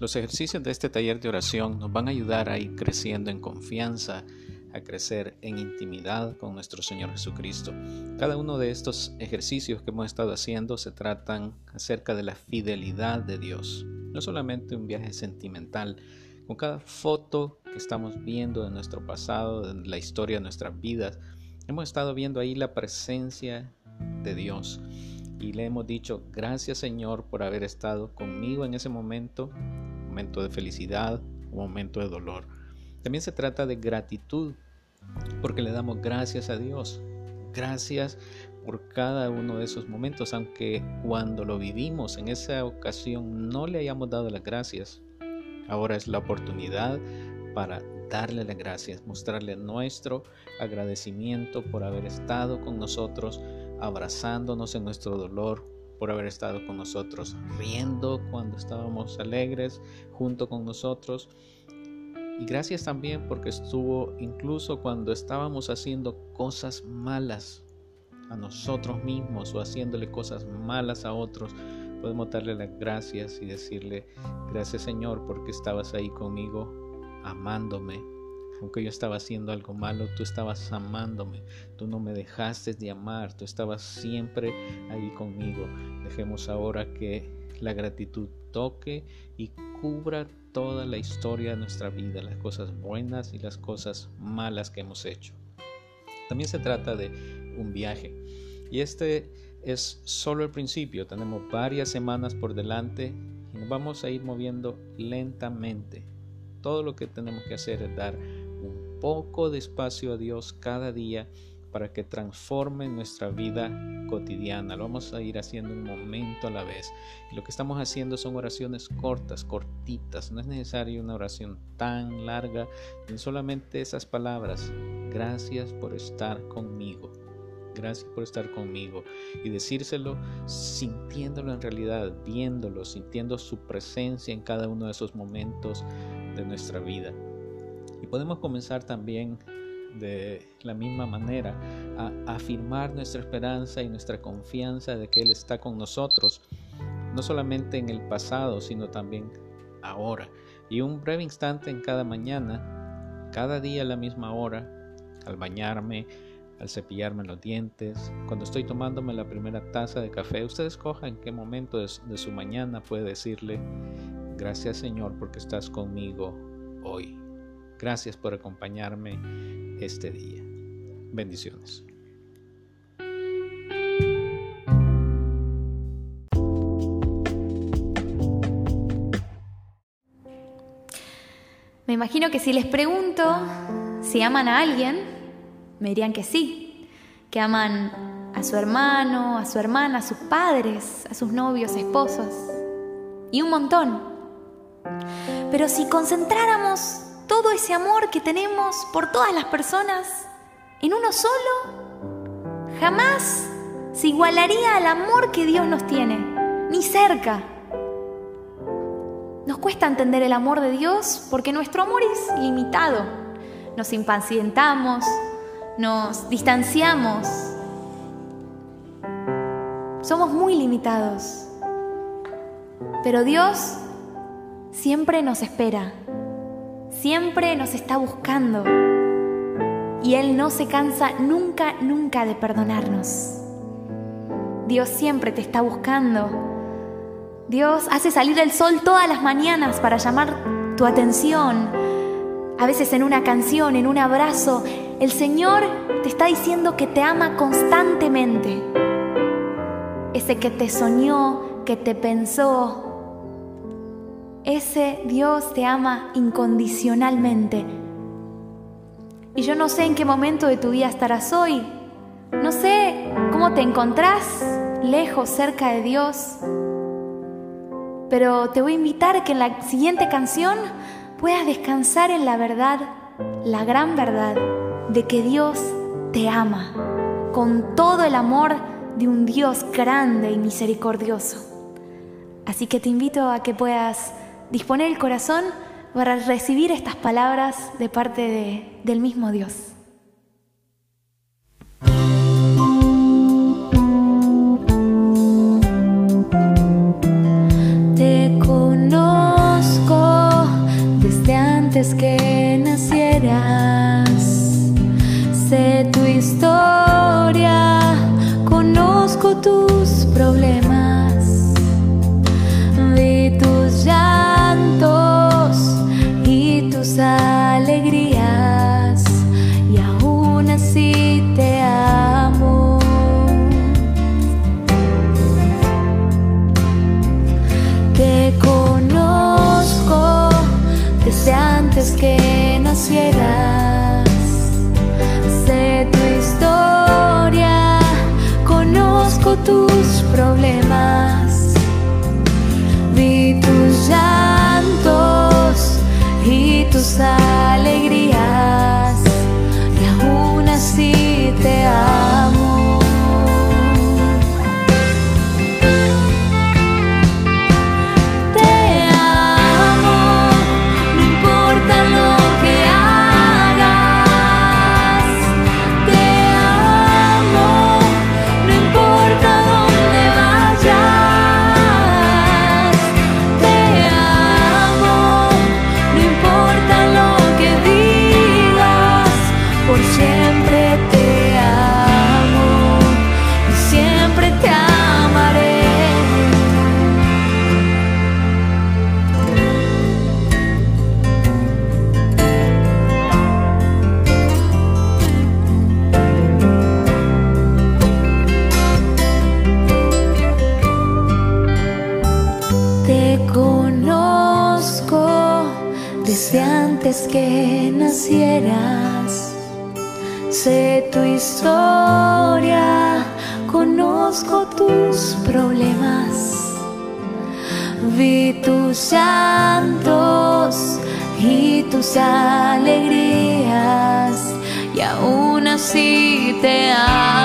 Los ejercicios de este taller de oración nos van a ayudar a ir creciendo en confianza, a crecer en intimidad con nuestro Señor Jesucristo. Cada uno de estos ejercicios que hemos estado haciendo se tratan acerca de la fidelidad de Dios, no solamente un viaje sentimental, con cada foto que estamos viendo de nuestro pasado, de la historia de nuestras vidas, hemos estado viendo ahí la presencia de Dios y le hemos dicho gracias Señor por haber estado conmigo en ese momento momento de felicidad, un momento de dolor. También se trata de gratitud, porque le damos gracias a Dios. Gracias por cada uno de esos momentos, aunque cuando lo vivimos en esa ocasión no le hayamos dado las gracias. Ahora es la oportunidad para darle las gracias, mostrarle nuestro agradecimiento por haber estado con nosotros, abrazándonos en nuestro dolor, por haber estado con nosotros, riendo cuando estábamos alegres junto con nosotros. Y gracias también porque estuvo incluso cuando estábamos haciendo cosas malas a nosotros mismos o haciéndole cosas malas a otros. Podemos darle las gracias y decirle, gracias Señor porque estabas ahí conmigo, amándome, aunque yo estaba haciendo algo malo, tú estabas amándome, tú no me dejaste de amar, tú estabas siempre ahí conmigo. Dejemos ahora que la gratitud toque y cubra toda la historia de nuestra vida, las cosas buenas y las cosas malas que hemos hecho. También se trata de un viaje y este es solo el principio, tenemos varias semanas por delante y nos vamos a ir moviendo lentamente. Todo lo que tenemos que hacer es dar poco de espacio a Dios cada día para que transforme nuestra vida cotidiana. Lo vamos a ir haciendo un momento a la vez. Y lo que estamos haciendo son oraciones cortas, cortitas. No es necesario una oración tan larga, solamente esas palabras. Gracias por estar conmigo. Gracias por estar conmigo. Y decírselo sintiéndolo en realidad, viéndolo, sintiendo su presencia en cada uno de esos momentos de nuestra vida. Y podemos comenzar también de la misma manera a afirmar nuestra esperanza y nuestra confianza de que Él está con nosotros, no solamente en el pasado, sino también ahora. Y un breve instante en cada mañana, cada día a la misma hora, al bañarme, al cepillarme los dientes, cuando estoy tomándome la primera taza de café, usted escoja en qué momento de, su mañana puede decirle, gracias Señor porque estás conmigo hoy. Gracias por acompañarme este día. Bendiciones. Me imagino que si les pregunto si aman a alguien, me dirían que sí, que aman a su hermano, a su hermana, a sus padres, a sus novios, esposos, y un montón. Pero si concentráramos todo ese amor que tenemos por todas las personas en uno solo, jamás se igualaría al amor que Dios nos tiene, ni cerca. Nos cuesta entender el amor de Dios porque nuestro amor es limitado. Nos impacientamos, nos distanciamos. Somos muy limitados. Pero Dios siempre nos espera siempre nos está buscando y Él no se cansa nunca, nunca de perdonarnos. Dios siempre te está buscando. Dios hace salir el sol todas las mañanas para llamar tu atención. A veces en una canción, en un abrazo, el Señor te está diciendo que te ama constantemente. Ese que te soñó, que te pensó, ese Dios te ama incondicionalmente. Y yo no sé en qué momento de tu vida estarás hoy. No sé cómo te encontrás lejos, cerca de Dios. Pero te voy a invitar que en la siguiente canción puedas descansar en la verdad, la gran verdad de que Dios te ama con todo el amor de un Dios grande y misericordioso. Así que te invito a que puedas disponer el corazón para recibir estas palabras de parte de, del mismo Dios. Te conozco desde antes que nacieras, sé tu historia, conozco tus problemas. Vi tus llantos y tus conozco tus problemas. Vi tus llantos y tus alegrías, y aún así te amo.